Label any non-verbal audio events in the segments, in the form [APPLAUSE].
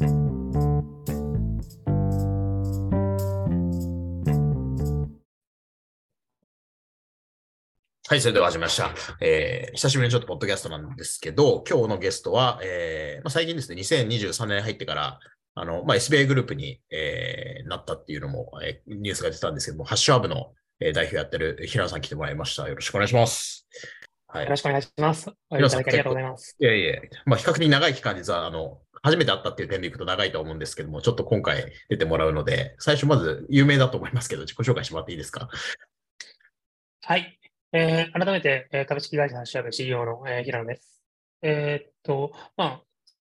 はい、それでは始めました。えー、久しぶりにちょっとポッドキャストなんですけど、今日のゲストは、えーまあ、最近ですね、2023年入ってから、あの、まあ、SBA グループに、えー、なったっていうのも、えー、ニュースが出たんですけども、ハッシュアブの、えー、代表やってる平野さん来てもらいました。よろしくお願いします。はい、よろしくお願いします。お呼びいただきありがとうございます。いやいや、まあ、比較的長い期間、実は、あの、初めて会ったっていう点でいくと長いと思うんですけども、ちょっと今回出てもらうので、最初まず有名だと思いますけど、自己紹介してもらっていいですか？はい。えー、改めて、えー、株式会社ハッシュアブ CEO の、えー、平野です。えー、っと、まあ、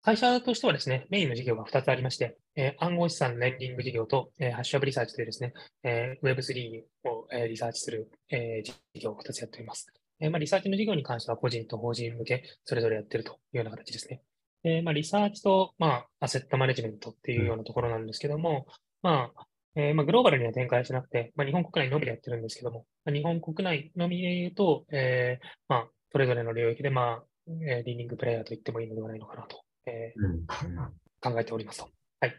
会社としてはですね、メインの事業が2つありまして、えー、暗号資産レンディング事業と、えー、ハッシュアブリサーチというですね、えー、Web3 を、えー、リサーチする、えー、事業を2つやっております。えーまあ、リサーチの事業に関しては個人と法人向け、それぞれやってるというような形ですね。えーまあ、リサーチと、まあ、アセットマネジメントっていうようなところなんですけども、まあ、えー、まあ、グローバルには展開しなくて、まあ、日本国内のみでやってるんですけども、まあ、日本国内のみで言うと、えー、まあ、それぞれの領域で、まあ、えー、リーディングプレイヤーと言ってもいいのではないのかなと、えー、うん、考えておりますと。はい。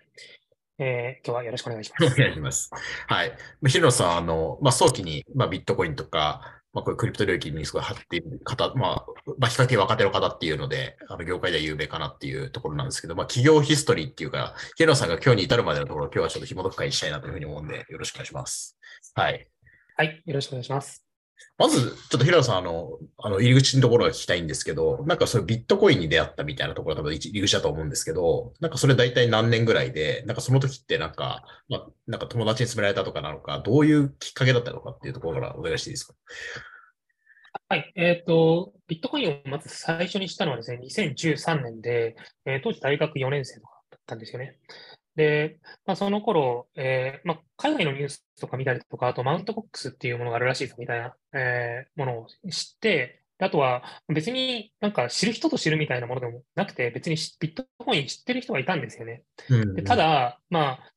えー、今日はよろしくお願いします。[LAUGHS] お願いします。はい。広野さん、あの、まあ、早期に、まあ、ビットコインとか、まあ、これクリプト領域にすごい張っている方、まあ、まあ、比較的若手の方っていうので、あの、業界では有名かなっていうところなんですけど、まあ、企業ヒストリーっていうか、ケノさんが今日に至るまでのところ、今日はちょっと紐解く会にしたいなというふうに思うんで、よろしくお願いします。はい。はい、よろしくお願いします。まず、ちょっと平野さん、あの、あの入り口のところが聞きたいんですけど、なんかそれビットコインに出会ったみたいなところが多分入り口だと思うんですけど、なんかそれ大体何年ぐらいで、なんかその時ってなんか、まあ、なんか友達に勧められたとかなのか、どういうきっかけだったのかっていうところからお願いしていいですか？はい。えっ、ー、と、ビットコインをまず最初にしたのはですね、2013年で、えー、当時大学4年生とかだったんですよね。で、まあ、その頃、えーまあ、海外のニュースとか見たりとか、あとマウントボックスっていうものがあるらしいぞみたいな、えー、ものを知って、あとは別になんか知る人と知るみたいなものでもなくて、別にビットコイン知ってる人がいたんですよね。うんうん、でただ、まあ、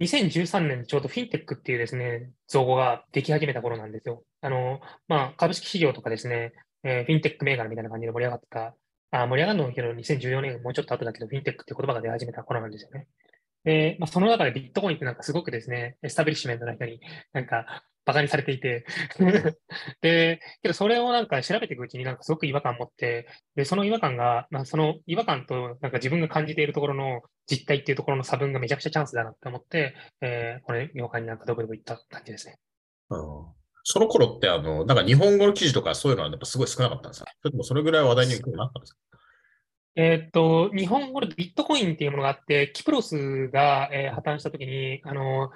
2013年ちょうどフィンテックっていうですね、造語ができ始めた頃なんですよ。あの、まあ、株式市場とかですね、えー、フィンテック銘柄みたいな感じで盛り上がった、あ盛り上がるのけど2014年もうちょっと後だけど、フィンテックって言葉が出始めた頃なんですよね。で、まあ、その中でビットコインってなんかすごくですね、エスタブリッシュメントの人になんかバカにされていて。[LAUGHS] で、けどそれをなんか調べていくうちになんかすごく違和感を持って、で、その違和感が、まあ、その違和感となんか自分が感じているところの実態っていうところの差分がめちゃくちゃチャンスだなって思って、えー、これ、業界になんかどこどこ行った感じですね。うんその頃って、あの、なんか日本語の記事とかそういうのはやっぱすごい少なかったんですか？それぐらい話題になったんですか？えっと、日本語でビットコインっていうものがあって、キプロスが、えー、破綻したときに、あの、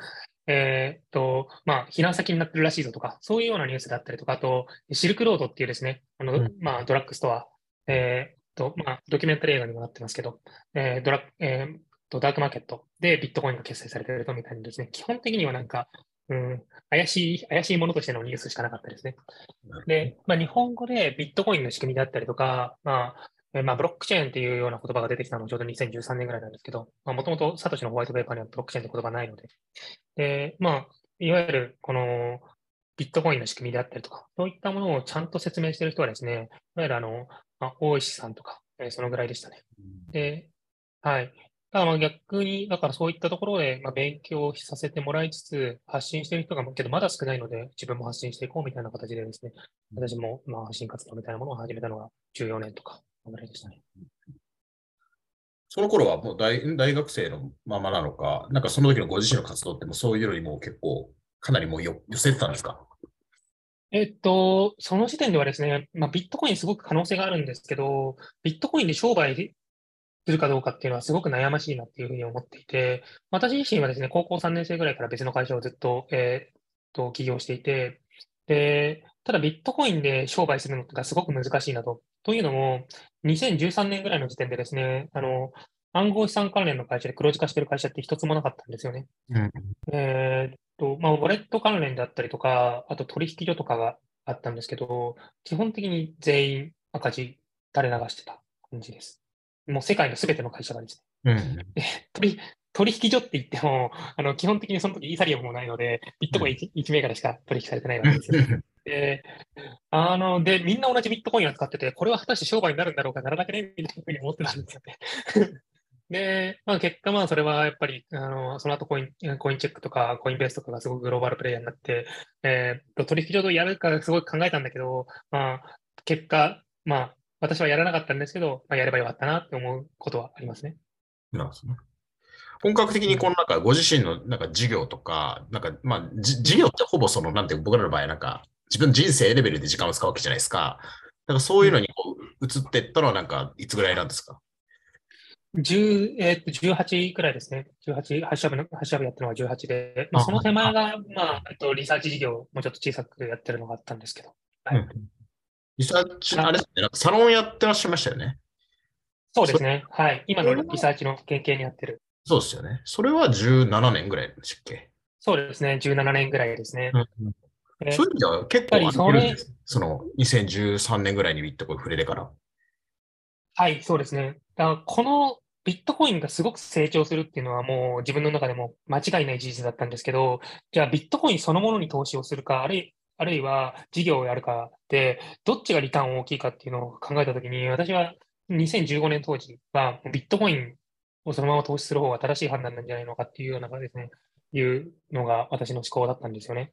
えっと、まあ、避難先になってるらしいぞとか、そういうようなニュースだったりとか、あと、シルクロードっていうですね、あの、うん、まあ、ドラッグストア、えー、と、まあ、ドキュメンタリー映画にもなってますけど、えー、ドラえー、と、ダークマーケットでビットコインが決済されているとみたいにですね、基本的にはなんか、うん、怪しい、怪しいものとしてのニュースしかなかったですね。で、まあ、日本語でビットコインの仕組みだったりとか、まあ、えまあ、ブロックチェーンっていうような言葉が出てきたのはちょうど2013年ぐらいなんですけど、もともとサトシのホワイトペーパーにはブロックチェーンって言葉はないので、で、まあ、いわゆるこのビットコインの仕組みであったりとか、そういったものをちゃんと説明している人はですね、いわゆるあの、まあ、大石さんとか、えー、そのぐらいでしたね。で、はい。だからまあ逆に、だからそういったところでまあ勉強させてもらいつつ、発信している人が、けどまだ少ないので、自分も発信していこうみたいな形でですね、私もまあ発信活動みたいなものを始めたのが14年とか。その頃はもう大大学生のままなのか、なんかその時のご自身の活動ってもそういうのにも結構、かなりもう寄せてたんですか？えっと、その時点ではですね、まあ、ビットコインすごく可能性があるんですけど、ビットコインで商売するかどうかっていうのはすごく悩ましいなっていうふうに思っていて、私自身はですね、高校3年生ぐらいから別の会社をずっと、えー、っと、起業していて、で、ただビットコインで商売するのがすごく難しいなと。というのも、2013年ぐらいの時点でですね、あの、暗号資産関連の会社で黒字化してる会社って一つもなかったんですよね。うん、えっと、まあ、ウォレット関連だったりとか、あと取引所とかがあったんですけど、基本的に全員赤字垂れ流してた感じです。もう世界のすべての会社がですね。うん、取取引所って言っても、あの基本的にその時イーサリアムもないので、ビットコイン 1, 1銘柄しか取引されてないわけですよ。[LAUGHS] で、あの、で、みんな同じビットコインを使ってて、これは果たして商売になるんだろうか、ならなくね？みたいなふうに思ってたんですよね。[LAUGHS] で、まあ、結果、まあ、それはやっぱり、あの、その後コイン、コインチェックとか、コインベースとかがすごくグローバルプレイヤーになって、えー、取引所とやるかすごい考えたんだけど、まあ、結果、まあ、私はやらなかったんですけど、まあ、やればよかったなって思うことはありますね。なるほど。本格的にこのなんかご自身のなんか事業とか、なんかまあ事業ってほぼそのなんて僕らの場合なんか自分の人生レベルで時間を使うわけじゃないですか。だからそういうのにこう移っていったのはなんかいつぐらいなんですか？10えー、っと18くらいですね。18、ハッシュアブの、ハッシュアブやったのは18で、まあ、その手前が、まあ、えっと、リサーチ事業、もうちょっと小さくやってるのがあったんですけど。はい、うん、リサーチ、あれですね、サロンやってらっしゃいましたよね。そうですね。はい。今のリサーチの研究にやってる。そうですよね。それは17年ぐらいでしたっけ？そうですね。17年ぐらいですね。うんそういう意味では結構それその2013年ぐらいにビットコイン触れてから。はい、そうですね。だからこのビットコインがすごく成長するっていうのはもう自分の中でも間違いない事実だったんですけど、じゃあビットコインそのものに投資をするか、あるいあるいは事業をやるかで、どっちがリターン大きいかっていうのを考えたときに、私は2015年当時はビットコインをそのまま投資する方が正しい判断なんじゃないのかっていうようなですね、いうのが私の思考だったんですよね。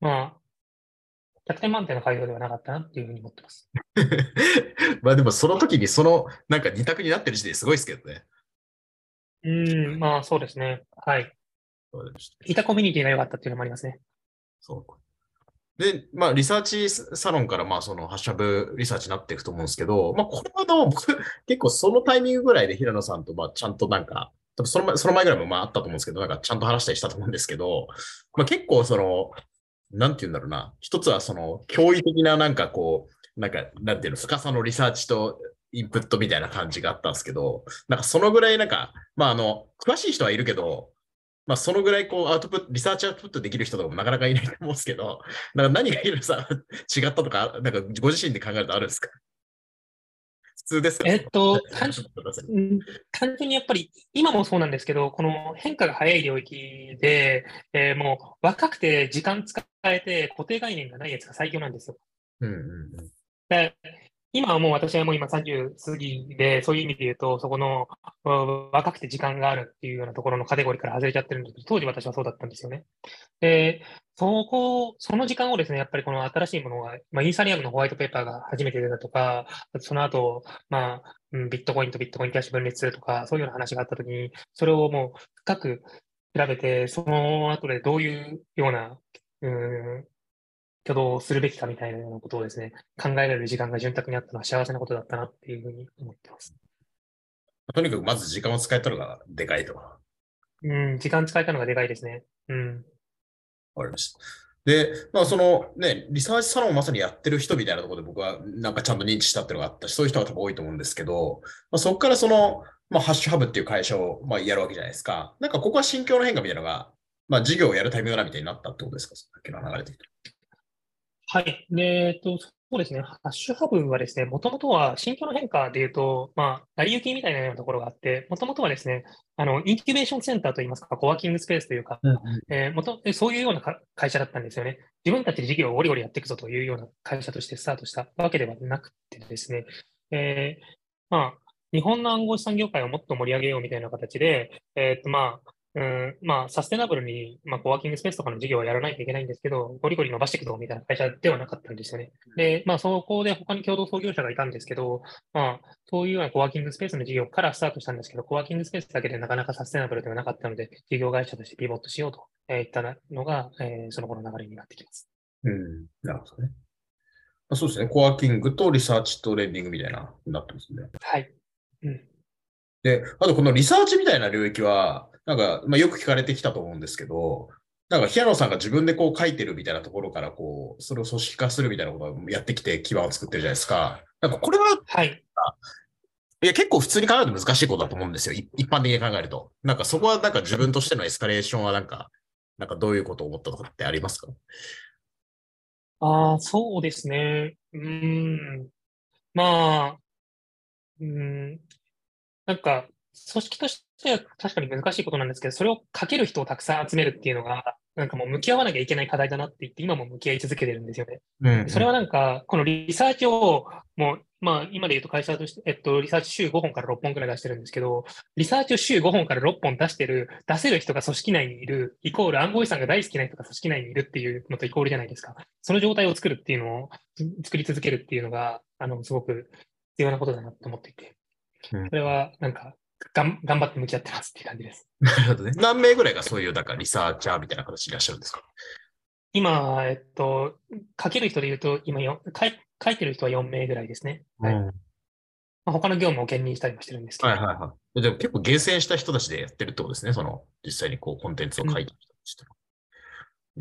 まあ、100点満点の回答ではなかったなっていうふうに思ってます。[LAUGHS] まあでもその時にそのなんか二択になってる時点すごいですけどね。うん、まあそうですね。はい。いたコミュニティが良かったっていうのもありますね。そう。で、まあ、リサーチサロンから、まあ、その、ハッシュタグリサーチになっていくと思うんですけど、まあ、これはの、僕、[LAUGHS] 結構そのタイミングぐらいで平野さんと、まあ、ちゃんとなんか、その前、その前ぐらいもまああったと思うんですけど、なんかちゃんと話したりしたと思うんですけど、まあ、結構その、なんて言うんだろうな。一つはその、驚異的ななんかこう、なんか、なんていうの、深さのリサーチとインプットみたいな感じがあったんですけど、なんかそのぐらいなんか、まああの、詳しい人はいるけど、まあ、そのぐらいこうアウトプット、リサーチアウトプットできる人とかもなかなかいないと思うんですけど、なんか何がいるさ、違ったとか、なんかご自身で考えるとあるんですか？通ですかえっと [LAUGHS] 単、単純にやっぱり今もそうなんですけど、この変化が早い領域で、えー、もう若くて時間使えて固定概念がないやつが最強なんですよ。うんうんうん、で今はもう私はもう今30過ぎで、そういう意味で言うと、そこの若くて時間があるっていうようなところのカテゴリーから外れちゃってるんですけど、当時私はそうだったんですよね。で、そこ、その時間をですね、やっぱりこの新しいものが、まあ、イーサリアムのホワイトペーパーが初めて出たとか、その後、まあ、ビットコインとビットコインキャッシュ分裂するとか、そういうような話があったときに、それをもう深く調べて、その後でどういうような、うん挙動するべきかみたいなようなことをですね、考えられる時間が潤沢にあったのは幸せなことだったなっていうふうに思ってます。とにかくまず時間を使えたのがでかいと。うん、時間使えたのがでかいですね。うん。わかりました。で、まあそのね、リサーチサロンをまさにやってる人みたいなところで僕はなんかちゃんと認知したっていうのがあったし、そういう人が多分多いと思うんですけど、まあ、そこからその、まあ、ハッシュハブっていう会社をまあやるわけじゃないですか。なんかここは心境の変化みたいなのが、まあ事業をやるタイミングだみたいになったってことですか？さっきの流れで。はい。で、えっと、そうですね。ハッシュハブはですね、もともとは心境の変化で言うと、まあ、成り行きみたいなようなところがあって、もともとはですね、あの、インキュベーションセンターといいますか、コワーキングスペースというか、えそういうような会社だったんですよね。自分たちで事業をゴリゴリやっていくぞというような会社としてスタートしたわけではなくてですね、えー、まあ、日本の暗号資産業界をもっと盛り上げようみたいな形で、えっ、ー、と、まあ、うん、まあ、サステナブルに、まあ、コワーキングスペースとかの事業をやらないといけないんですけど、ゴリゴリ伸ばしていくぞみたいな会社ではなかったんですよね。で、まあ、そこで他に共同創業者がいたんですけど、まあ、そういうようなコワーキングスペースの事業からスタートしたんですけど、コワーキングスペースだけでなかなかサステナブルではなかったので、事業会社としてピボットしようといったのが、えー、その後の流れになってきます。うん、なるほどね。あそうですね。コワーキングとリサーチとレンディングみたいな、なってますね。はい。うん。で、あとこのリサーチみたいな領域は、なんか、まあ、よく聞かれてきたと思うんですけど、なんか平野さんが自分でこう書いてるみたいなところから、こう、それを組織化するみたいなことをやってきて基盤を作ってるじゃないですか。なんかこれは、はい。いや、結構普通に考えると難しいことだと思うんですよ。一般的に考えると。なんかそこはなんか自分としてのエスカレーションはなんか、なんかどういうことを思ったとかってありますか？ああ、そうですね。うん。まあ、うん。なんか、組織としては確かに難しいことなんですけど、それをかける人をたくさん集めるっていうのが、なんかもう向き合わなきゃいけない課題だなって言って、今も向き合い続けてるんですよね。うん、それはなんか、このリサーチを、もう、まあ、今で言うと会社として、えっと、リサーチ週5本から6本くらい出してるんですけど、リサーチを週5本から6本出してる、出せる人が組織内にいる、イコール暗号資産が大好きな人が組織内にいるっていうのとイコールじゃないですか。その状態を作るっていうのを、作り続けるっていうのが、あの、すごく必要なことだなと思っていて。それは、なんか、がん頑張って向き合ってますっていう感じです。[LAUGHS] なるほどね。何名ぐらいがそういう、だからリサーチャーみたいな形でいらっしゃるんですか？今、えっと、書ける人で言うと、今よ書い、書いてる人は4名ぐらいですね。はい。まあ、他の業務を兼任したりもしてるんですけど。はいはいはい。でも結構厳選した人たちでやってるってことですね？その、実際にこう、コンテンツを書いてる人たちと。うん、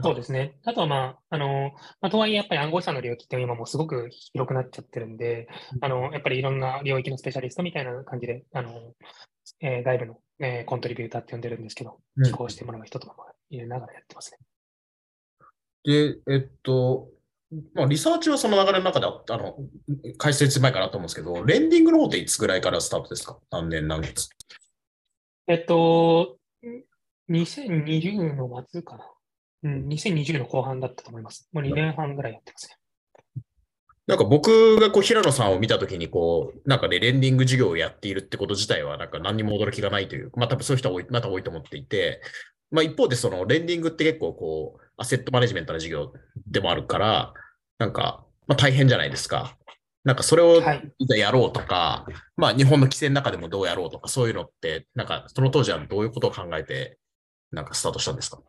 そうですね。あとはまあ、あの、まあ、とはいえやっぱり暗号資産の領域って今もうすごく広くなっちゃってるんで、あの、やっぱりいろんな領域のスペシャリストみたいな感じで、あの、えー、外部の、えー、コントリビューターって呼んでるんですけど、寄稿してもらう人とかも入れながらやってますね。で、えっと、まあ、リサーチはその流れの中でああの、開設前からと思うんですけど、レンディングの方っていつぐらいからスタートですか？何年何月？えっと、2020の末かな。うん、2020の後半だったと思います。もう2年半ぐらいやってますね。なんか僕がこう平野さんを見たときにこう、なんかね、レンディング事業をやっているってこと自体はなんか何にも驚きがないという、まあ多分そういう人は多いまた多いと思っていて、まあ一方でそのレンディングって結構こう、アセットマネジメントの事業でもあるから、なんか、まあ、大変じゃないですか。なんかそれをやろうとか、はい、まあ日本の規制の中でもどうやろうとか、そういうのって、なんかその当時はどういうことを考えて、なんかスタートしたんですか？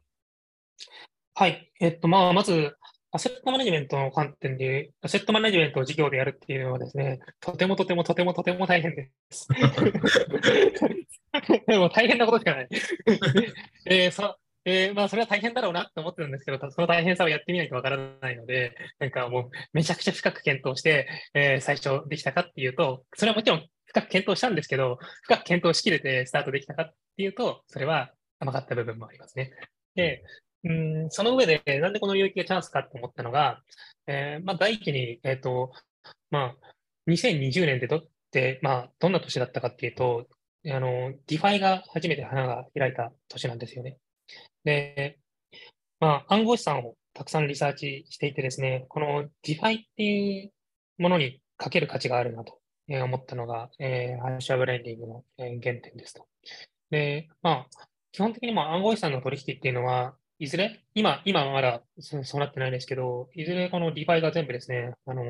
はい。えっと、まあ、まず、アセットマネジメントの観点で、アセットマネジメントを事業でやるっていうのはですね、とてもとてもとてもとても大変です。[LAUGHS] でも大変なことしかない。[LAUGHS] えー、そえー、まあ、それは大変だろうなって思ってるんですけど、その大変さをやってみないとわからないので、なんかもう、めちゃくちゃ深く検討して、えー、最初できたかっていうと、それはもちろん深く検討したんですけど、深く検討しきれてスタートできたかっていうと、それは甘かった部分もありますね。で、ん、その上で、なんでこの領域がチャンスかって思ったのが、えー、まあ、第一に、え、ー、と、まあ、2020年でどって、まあ、どんな年だったかっていうと、あの、 DeFi が初めて花が開いた年なんですよね。で、まあ、暗号資産をたくさんリサーチしていてですね、この DeFi っていうものにかける価値があるなと思ったのが、えー、 HashHub レンディングの原点ですと。で、まあ、基本的にも暗号資産の取引っていうのは、いずれ、今、今まだそうなってないですけど、いずれこの DeFi が全部ですね、あの、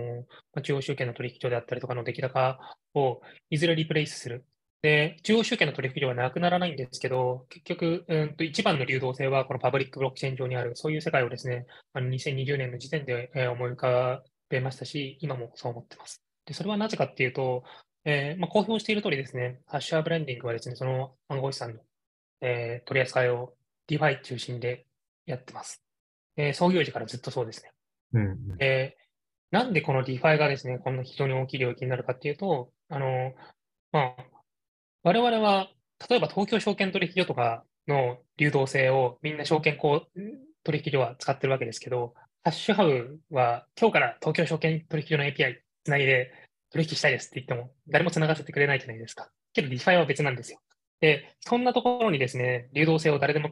中央集権の取引所であったりとかの出来高をいずれリプレイスするで、中央集権の取引所はなくならないんですけど、結局、うんと一番の流動性はこのパブリックブロックチェーン上にある、そういう世界をですね、あの2020年の時点で、え思い浮かべましたし、今もそう思ってます。で、それはなぜかっていうと、えー、まあ、公表している通りですね、ハッシュアブレンディングはですね、その暗号資産の、えー、取り扱いを DeFi 中心でやってます。えー、創業時からずっとそうですね。うん、えなんでこの DeFi がですね、こんな非常に大きい領域になるかっていうと、あの、まあ、我々は、例えば東京証券取引所とかの流動性をみんな証券取引所は使ってるわけですけど、ハッシュハウは今日から東京証券取引所の API つないで取引したいですって言っても誰もつながせてくれないじゃないですか。けど DeFi は別なんですよ。で、そんなところにですね、流動性を誰でも、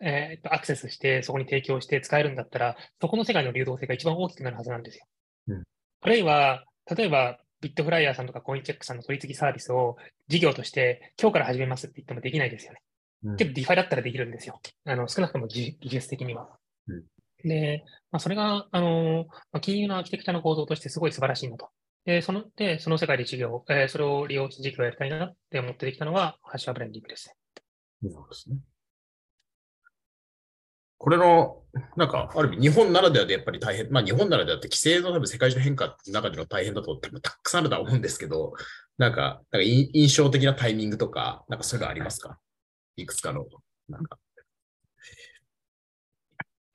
えー、アクセスして、そこに提供して使えるんだったら、そこの世界の流動性が一番大きくなるはずなんですよ。うん、あるいは、例えば、ビットフライヤーさんとかコインチェックさんの取り次ぎサービスを事業として今日から始めますって言ってもできないですよね。うん、けど DeFi だったらできるんですよ。あの少なくとも技術的には。うん、で、まあ、それが、あのまあ、金融のアーキテクチャの構造としてすごい素晴らしいなと。で、そのでその世界で事業、えー、それを利用して事業をやりたいなって思ってできたのがハッシュアブレンディングですね。そうですね。これの、なんか、ある意味、日本ならではでやっぱり大変、まあ日本ならではって規制の多分世界中の変化の中での大変だと多分たくさんあるとは思うんですけど、なんか、なんか印象的なタイミングとか、なんかそういうのありますか？いくつかの、なんか。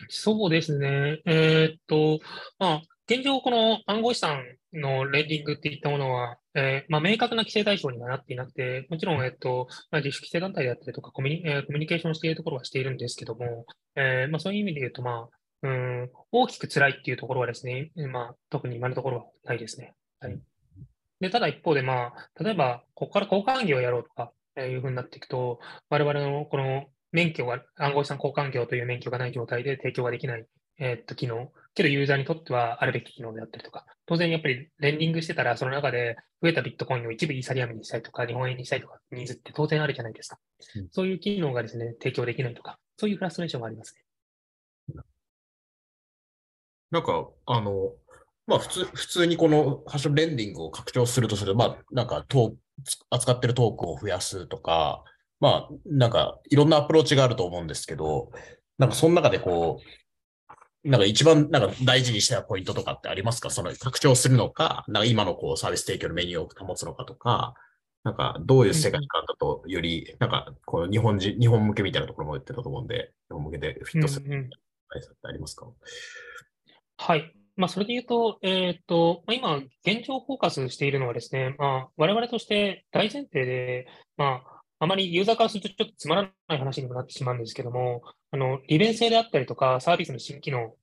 そうですね。えー、っと、まあ、現状、この暗号資産のレンディングっていったものは、えー、まあ、明確な規制対象にはなっていなくて、もちろん、えっと、まあ、自主規制団体であったりとかコミュニ、えー、コミュニケーションしているところはしているんですけども、えー、まあ、そういう意味で言うと、まあ、うん、大きく辛いっていうところはですね、まあ、特に今のところはないですね。はい。で、ただ一方で、まあ、例えば、ここから交換業をやろうとか、いうふうになっていくと、我々のこの免許が、暗号資産交換業という免許がない状態で提供ができない、えー、っと機能、けどユーザーにとってはあるべき機能であったりとか、当然やっぱりレンディングしてたら、その中で増えたビットコインを一部イーサリアムにしたいとか、日本円にしたいとか、ニーズって当然あるじゃないですか。うん、そういう機能がですね、提供できないとか、そういうフラストレーションがありますね。なんか、あの、まあ普通、普通にこのハッシュレンディングを拡張するとすると、まあなんかト扱ってるトークンを増やすとか、まあなんかいろんなアプローチがあると思うんですけど、なんかその中でこう、なんか一番なんか大事にしたポイントとかってありますか？その拡張するのか、なんか今のこうサービス提供のメニューを保つのかとか、なんかどういう世界観だとより、なんかこの日本人、日本向けみたいなところも言ってたと思うんで、日本向けでフィットする対策ってありますか、うんうん、はい。まあ、それで言うと、えっ、と、まあ、今、現状フォーカスしているのはですね、まあ、我々として大前提で、まあ、あまりユーザーからするとちょっとつまらない話にもなってしまうんですけども、あの、利便性であったりとか、サービスの新機能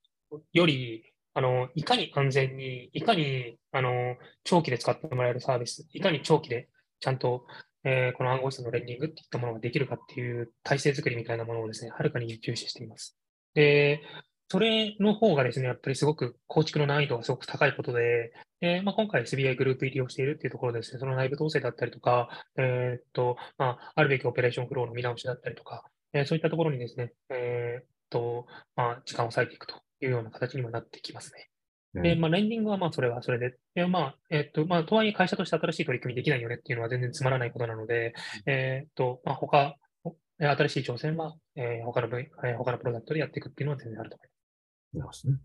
より、あの、いかに安全に、いかに、あの、長期で使ってもらえるサービス、いかに長期でちゃんと、えー、この暗号資産のレンディングっていったものができるかっていう体制作りみたいなものをですね、はるかに重視しています。で、それの方がですね、やっぱりすごく構築の難易度がすごく高いことで、え、まあ、今回 SBI グループ入りをしているっていうところですね、その内部統制だったりとか、えー、っと、まあ、あるべきオペレーションフローの見直しだったりとか、えー、そういったところにですね、えっと、まあ、時間を割いていくというような形にもなってきますね。で、まあ、レンディングはまあ、それはそれで、えまあ、えっと、まあ、とはいえ会社として新しい取り組みできないよねっていうのは全然つまらないことなので、えっと、まあ、他、新しい挑戦は、えー、他の、えー、他のプロダクトでやっていくっていうのは全然あると思います。ますね。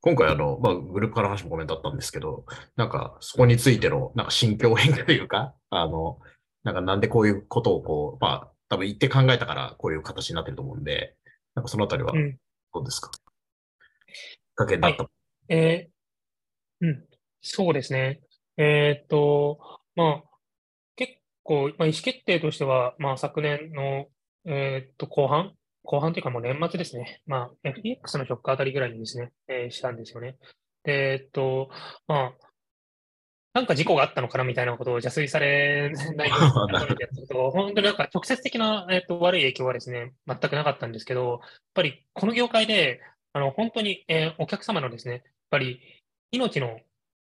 今回あの、まあ、グループから話もコメントあったんですけど、なんか、そこについての、なんか心境変化というか、あの、なんかなんでこういうことをこう、まあ、多分言って考えたからこういう形になってると思うんで、なんかそのあたりはどうですか、うん、かけになった、はい、えー、うん、そうですね。えー、っと、まあ、結構、まあ、意思決定としては、まあ、昨年の、えー、っと、後半？後半というかもう年末ですね。まあ、FTX のショックあたりぐらいにですね、えー、したんですよね。で、えっと、まあ、なんか事故があったのかなみたいなことを邪推され [LAUGHS] ないようなやつと、本当になんか直接的な、えっと、悪い影響はですね、全くなかったんですけど、やっぱりこの業界で、あの、本当に、えー、お客様のですね、やっぱり命の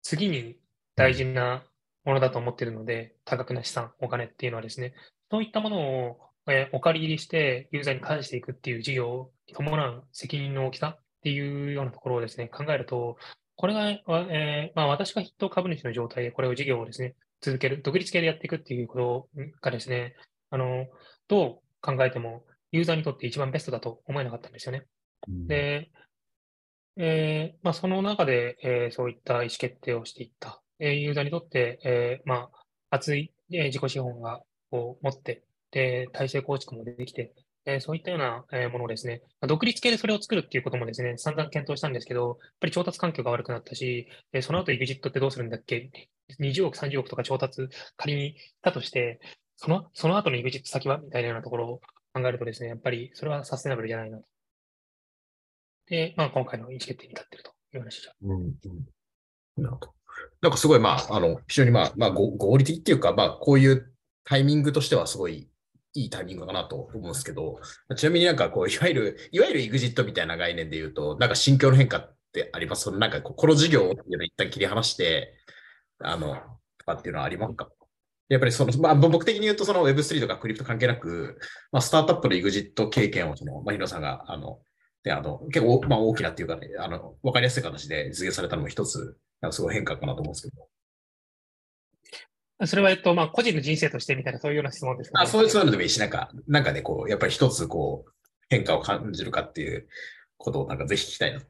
次に大事なものだと思っているので、多額な資産、お金っていうのはですね、そういったものをえお借り入りしてユーザーに返していくっていう事業に伴う責任の大きさっていうようなところをですね、考えると、これが、えー、まあ、私が筆頭株主の状態でこれを事業をですね、続ける、独立系でやっていくっていうことがですね、あの、どう考えてもユーザーにとって一番ベストだと思えなかったんですよね。うん、で、えー、まあ、その中で、えー、そういった意思決定をしていった、えー、ユーザーにとって、えまあ、熱い、え自己資本がを持って、で、体制構築もできて、えそういったような、えものをですね、独立系でそれを作るっていうこともですね、散々検討したんですけど、やっぱり調達環境が悪くなったし、えその後 EXIT ってどうするんだっけ ?20 億、30億とか調達仮にしたとして、その、その後の EXIT 先は？みたいなようなところを考えるとですね、やっぱりそれはサステナブルじゃないなと。で、まあ今回の意思決定に立っているという話でうん、うん。なるほど。なんかすごい、まあ、あの、非常にまあ、まあ、合理的っていうか、まあ、こういうタイミングとしてはすごいいいタイミングかなと思うんですけど、ちなみになんかこう、いわゆる、いわゆる EXIT みたいな概念で言うと、なんか心境の変化ってあります？そのなんかこの事業を一旦切り離して、あの、とかっていうのはありますか？やっぱりその、まあ、僕的に言うと、その Web3 とかクリプト関係なく、まあ、スタートアップの EXIT 経験を、その、まあ、ヒロさんが、あの、で、あの、結構、まあ、大きなっていうかね、あの、わかりやすい形で実現されたのも一つ、すごい変化かなと思うんですけど。それは、えっと、まあ、個人の人生としてみたいな、そういうような質問ですか、ね、あそういう、そういうのでもいいし、なんか、なんかね、こう、やっぱり一つ、こう、変化を感じるかっていうことを、なんかぜひ聞きたいなって。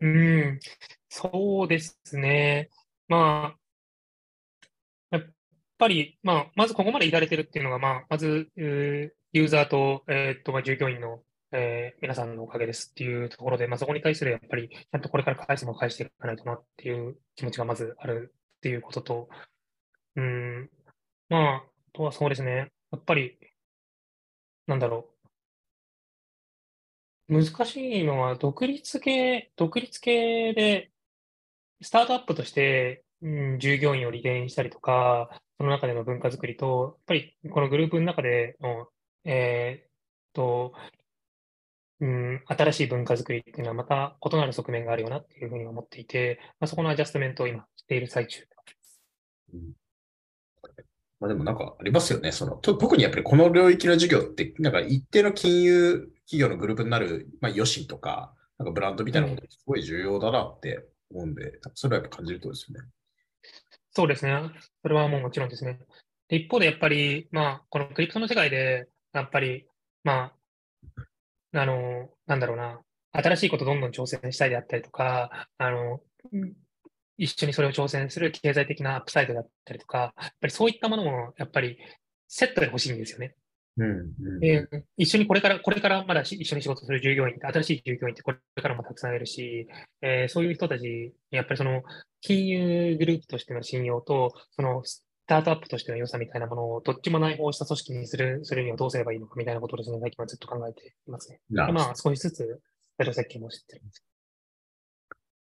うん、そうですね。まあ、やっぱり、まあ、まずここまで至れてるっていうのが、まあ、まず、ユーザーと、えー、っと、まあ、従業員の、えー、皆さんのおかげですっていうところで、まあ、そこに対するやっぱり、ちゃんとこれから返すも返していかないとなっていう気持ちがまずあるっていうことと、うん、まあ、あとはそうですね。やっぱり、なんだろう。難しいのは、独立系、独立系で、スタートアップとしてうん、従業員をリテインしたりとか、その中での文化づくりと、やっぱりこのグループの中での、えー、っと、うん、新しい文化づくりっていうのはまた異なる側面があるよなっていうふうに思っていて、まあ、そこのアジャストメントを今している最中。うんまあ、でもなんかありますよね。その特にやっぱりこの領域の事業って、なんか一定の金融企業のグループになる、まあ、余震とか、なんかブランドみたいなことすごい重要だなって思うんで、うん、それはやっぱ感じるとですよね。そうですね。それはもうもちろんですね。で一方でやっぱり、まあ、このクリプトの世界で、やっぱり、まあ、あの、なんだろうな、新しいことどんどん挑戦したいであったりとか、あの、一緒にそれを挑戦する経済的なアップサイドだったりとか、やっぱりそういったものも、やっぱりセットで欲しいんですよね。うんうんで一緒にこれから、これからまだ一緒に仕事する従業員、新しい従業員ってこれからもたくさんいるし、えー、そういう人たち、やっぱりその金融グループとしての信用と、そのスタートアップとしての良さみたいなものをどっちも内包した組織にするするにはどうすればいいのかみたいなことをですね、最近はずっと考えていますね。まあ、少しずつ、ゼロ設計も知ってるんです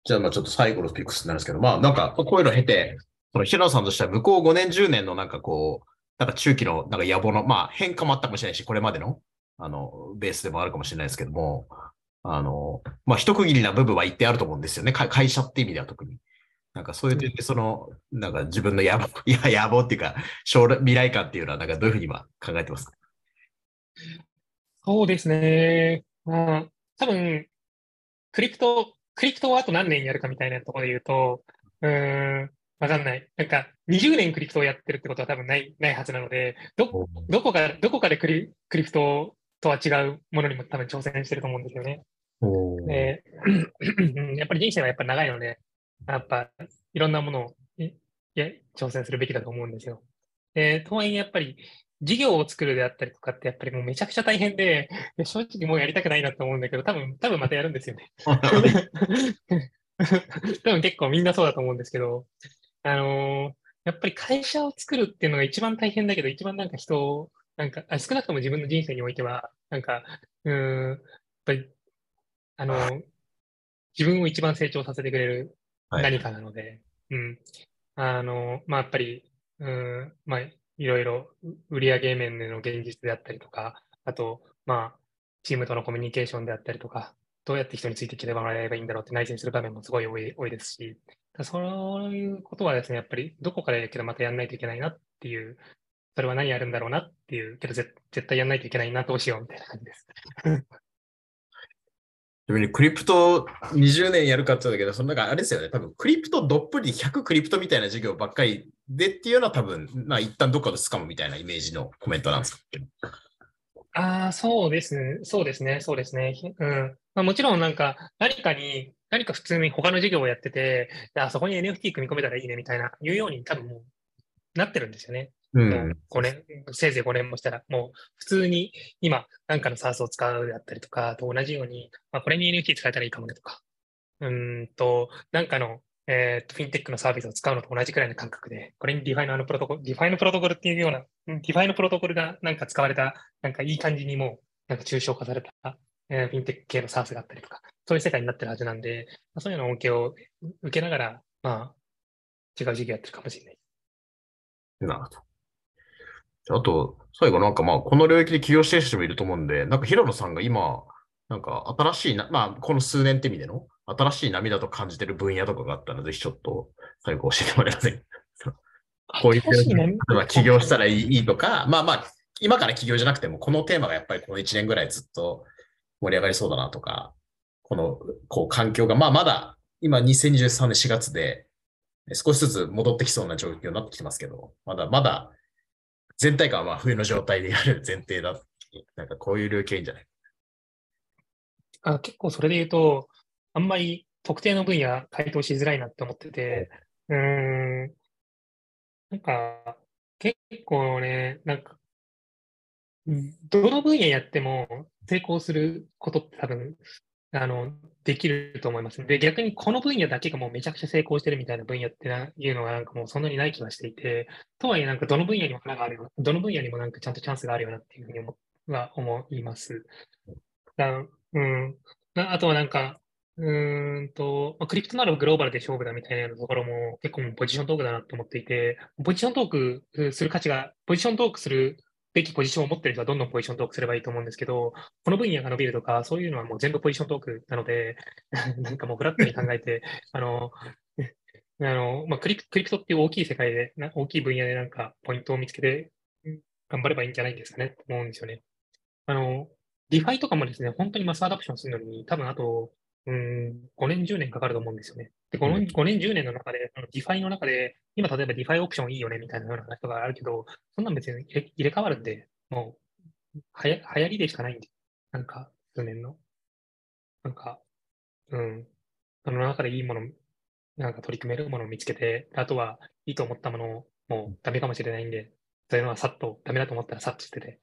じゃあ、まあちょっと最後のピックスになるんですけど、まあなんか、こういうのを経て、その平野さんとしては向こう5年、10年のなんかこう、なんか中期のなんか野望の、まあ変化もあったかもしれないし、これまでの、あの、ベースでもあるかもしれないですけども、あの、まあ一区切りな部分は一定あると思うんですよね。会社って意味では特に。なんかそういう点で、その、なんか自分の野望、[LAUGHS] いや、野望っていうか、将来、未来感っていうのは、なんかどういうふうに今考えてますか？そうですね。まあ、多分、クリプトクリプトをあと何年やるかみたいなところで言うと、うーん、わかんない。なんか、20年クリプトをやってるってことは多分ない、ないはずなので、ど、どこか、どこかでクリクリプトとは違うものにも多分挑戦してると思うんですよね。で、やっぱり人生はやっぱ長いので、やっぱいろんなものをや挑戦するべきだと思うんですよ。で、とはいえやっぱり事業を作るであったりとかってやっぱりもうめちゃくちゃ大変で、正直もうやりたくないなと思うんだけど、多分、多分またやるんですよね。多分結構みんなそうだと思うんですけど、あのー、やっぱり会社を作るっていうのが一番大変だけど、一番なんか人を、なんか、あ少なくとも自分の人生においては、なんか、うん、やっぱり、あのー、自分を一番成長させてくれる何かなので、はい、うん。あのー、まあ、やっぱり、うん、まあ、いろいろ売上面での現実であったりとか、あと、まあ、チームとのコミュニケーションであったりとか、どうやって人についてきてもらえればいいんだろうって内戦する場面もすごい多い多いですし、そういうことはですね、やっぱりどこかでけどまたやんないといけないなっていう、それは何やるんだろうなっていう、けど絶対やんないといけないな、どうしようみたいな感じです。クリプト20年やるかって言ったけど、そのなんかあれですよね、多分クリプトどっぷり100クリプトみたいな授業ばっかりでっていうのは多分、まあ一旦どっかで掴むみたいなイメージのコメントなんですかああ、そうですね。そうですね。そうですね。うん。まあ、もちろんなんか何かに、何か普通に他の授業をやってて、あそこに NFT 組み込めたらいいねみたいな、いうように多分もうなってるんですよね。うん、5年、せいぜい5年もしたら、もう普通に今、なんかの SARS を使うであったりとか、と同じように、まあ、これに NFT 使えたらいいかもねとか、うんと、なんかの、えっ、と、フィンテックのサービスを使うのと同じくらいの感覚で、これに DeFi のあのプロトコル、 DeFi のプロトコルっていうような、 DeFi のプロトコルがなんか使われた、なんかいい感じにもう、なんか抽象化された、えー、フィンテック系の SaaS があったりとか、そういう世界になってるはずなんで、まあ、そういうの恩恵を受けながら、まあ、違う事業やってるかもしれない。なるほど。あと、最後なんかまあ、この領域で起業してる人もいると思うんで、なんか平野さんが今、なんか新しいな、まあ、この数年って意味での新しい波だと感じてる分野とかがあったら、ぜひちょっと最後教えてもらえませんこういう、例えば起業したらいいとか、まあまあ、今から起業じゃなくても、このテーマがやっぱりこの1年ぐらいずっと盛り上がりそうだなとか、この、こう、環境が、まあまだ、今2023年4月で、少しずつ戻ってきそうな状況になってきてますけど、まだまだ全体感はまあ冬の状態でやる前提だ。なんかこういう領域いいんじゃない。あ結構それで言うと、あんまり特定の分野回答しづらいなって思ってて、う。ん、なんか結構ね、なんか、どの分野やっても成功することって多分あの、できると思います。で、逆にこの分野だけがもうめちゃくちゃ成功してるみたいな分野っていうのはなんかもうそんなにない気がしていて、とはいえなんかどの分野にも花があるよどの分野にもなんかちゃんとチャンスがあるよなっていうふうに思は思います。だうん。あとはなんか、うんと、まあ、クリプトならグローバルで勝負だみたいなところも結構ポジショントークだなと思っていて、ポジショントークする価値が、ポジショントークするべきポジションを持ってる人はどんどんポジショントークすればいいと思うんですけど、この分野が伸びるとか、そういうのはもう全部ポジショントークなので、[LAUGHS] なんかもうフラットに考えて、あの、あの、まあ、クリクリプトっていう大きい世界で、大きい分野でなんかポイントを見つけて頑張ればいいんじゃないですかね、思うんですよね。あの、 DeFi とかもですね、本当にマスアダプションするのに、多分あと、うん、5年、10年かかると思うんですよね。で、5年、5年10年の中で、ディファイの中で、今例えばディファイオプションいいよねみたいなような人があるけど、そんなん別に入れ替わるんで、もう、はや、流行りでしかないんで、なんか、数年の。なんか、うん、その中でいいもの、なんか取り組めるものを見つけて、あとはいいと思ったものをもうダメかもしれないんで、そういうのはさっと、ダメだと思ったらさっと捨てて、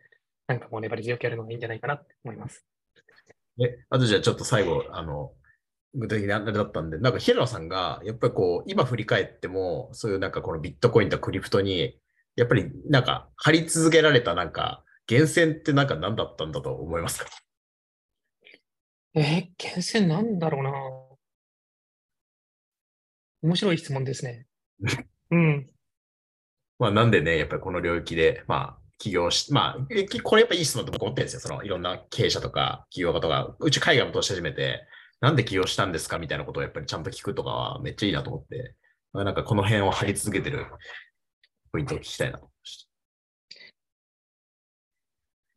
なんかもう粘り強くやるのがいいんじゃないかなって思います。え、あとじゃあちょっと最後、あの、具体的なあれだったんで、なんか平野さんが、やっぱりこう、今振り返っても、そういうなんかこのビットコインとクリプトに、やっぱりなんか張り続けられたなんか、源泉ってなんか何だったんだと思いますか？えー、源泉なんだろうな面白い質問ですね。[LAUGHS] うん。まあなんでね、やっぱりこの領域で、まあ起業し、まあ、これやっぱいい質問と思ってるんですよ。そのいろんな経営者とか企業家とか、うち海外も投資始めて、なんで起業したんですかみたいなことをやっぱりちゃんと聞くとかはめっちゃいいなと思って、まあ、なんかこの辺を張り続けてるポイントを聞きたいなと思いまし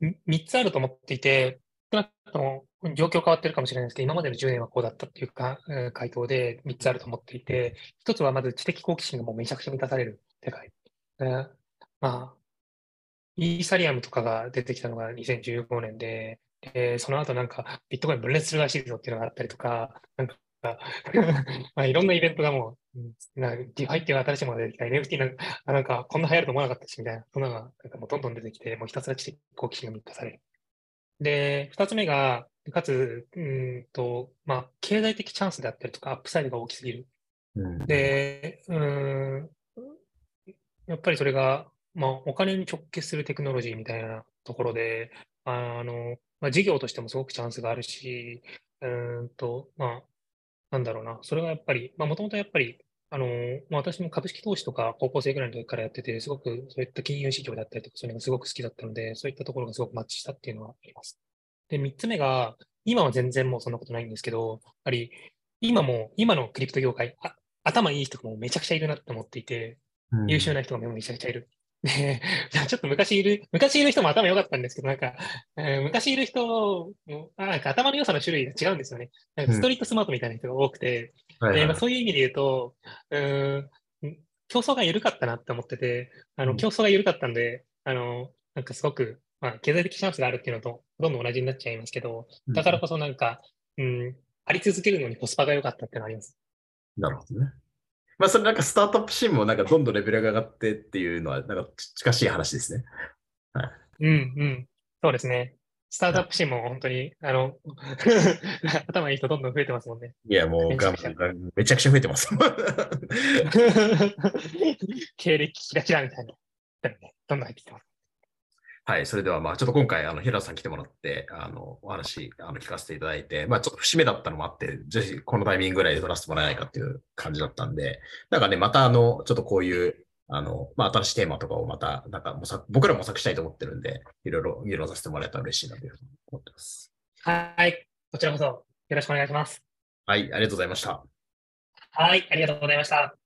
た。3つあると思っていて、状況変わってるかもしれないですけど、今までの10年はこうだったっていうか、回答で3つあると思っていて、1つはまず知的好奇心がもうめちゃくちゃ満たされる世界。まあ、イーサリアムとかが出てきたのが2015年で、でその後なんかビットコイン分裂するらしいぞっていうのがあったりとか、なんか [LAUGHS] まあ、いろんなイベントがもう、な DeFi っていう新しいものが出てきた NFT なんか、なんかこんな流行ると思わなかったし、みたいな、そんなのがなんかもうどんどん出てきて、もうひたすら知的好奇心が満たされる。で、二つ目が、かつ、うんと、まあ、経済的チャンスであったりとか、アップサイドが大きすぎる。うん、で、うん、やっぱりそれが、まあ、お金に直結するテクノロジーみたいなところで、あの、まあ、事業としてもすごくチャンスがあるし、うんと、まあ、なんだろうな、それはやっぱり、まあ、もともとやっぱり、あの、まあ、私も株式投資とか高校生ぐらいの時からやってて、すごくそういった金融市場だったりとか、それがすごく好きだったので、そういったところがすごくマッチしたっていうのはあります。で、三つ目が、今は全然もうそんなことないんですけど、やはり、今も、今のクリプト業界、あ頭いい人もめちゃくちゃいるなって思っていて、優秀な人がめちゃくちゃいる。[LAUGHS] で、ちょっと昔いる、昔いる人も頭良かったんですけど、なんか、えー、昔いる人あ、なんか頭の良さの種類が違うんですよね。なんかストリートスマートみたいな人が多くて、うんでまあ、そういう意味で言うと、うん、競争が緩かったなって思ってて、あの競争が緩かったんで、あの、なんかすごく、まあ、経済的チャンスがあるっていうのと、どんどん同じになっちゃいますけど、だからこそなんか、うん、あり続けるのにコスパが良かったっていうのがあります。なるほどね。まあ、それなんかスタートアップシーンもなんかどんどんレベルが上がってっていうのは、なんか近しい話ですね。はい。うんうん。そうですね。スタートアップシーンも本当に、あの、[LAUGHS] 頭いい人どんどん増えてますもんね。いや、もうめちゃめちゃくちゃ増えてます。[LAUGHS] 経歴キラキラみたいな。どんどん入ってきてます。はい、それでは、まあ、ちょっと今回、あの、平野さん来てもらって、あの、お話、あの、聞かせていただいて、まあ、ちょっと節目だったのもあって、ぜひ、このタイミングぐらいで撮らせてもらえないかっていう感じだったんで、なんかね、また、あの、ちょっとこういう、あの、まあ、新しいテーマとかをまた、なんか模索、僕ら模索したいと思ってるんで、いろいろ議論させてもらえたら嬉しいなというふうに思ってます。はい。こちらこそ、よろしくお願いします。はい、ありがとうございました。はい、ありがとうございました。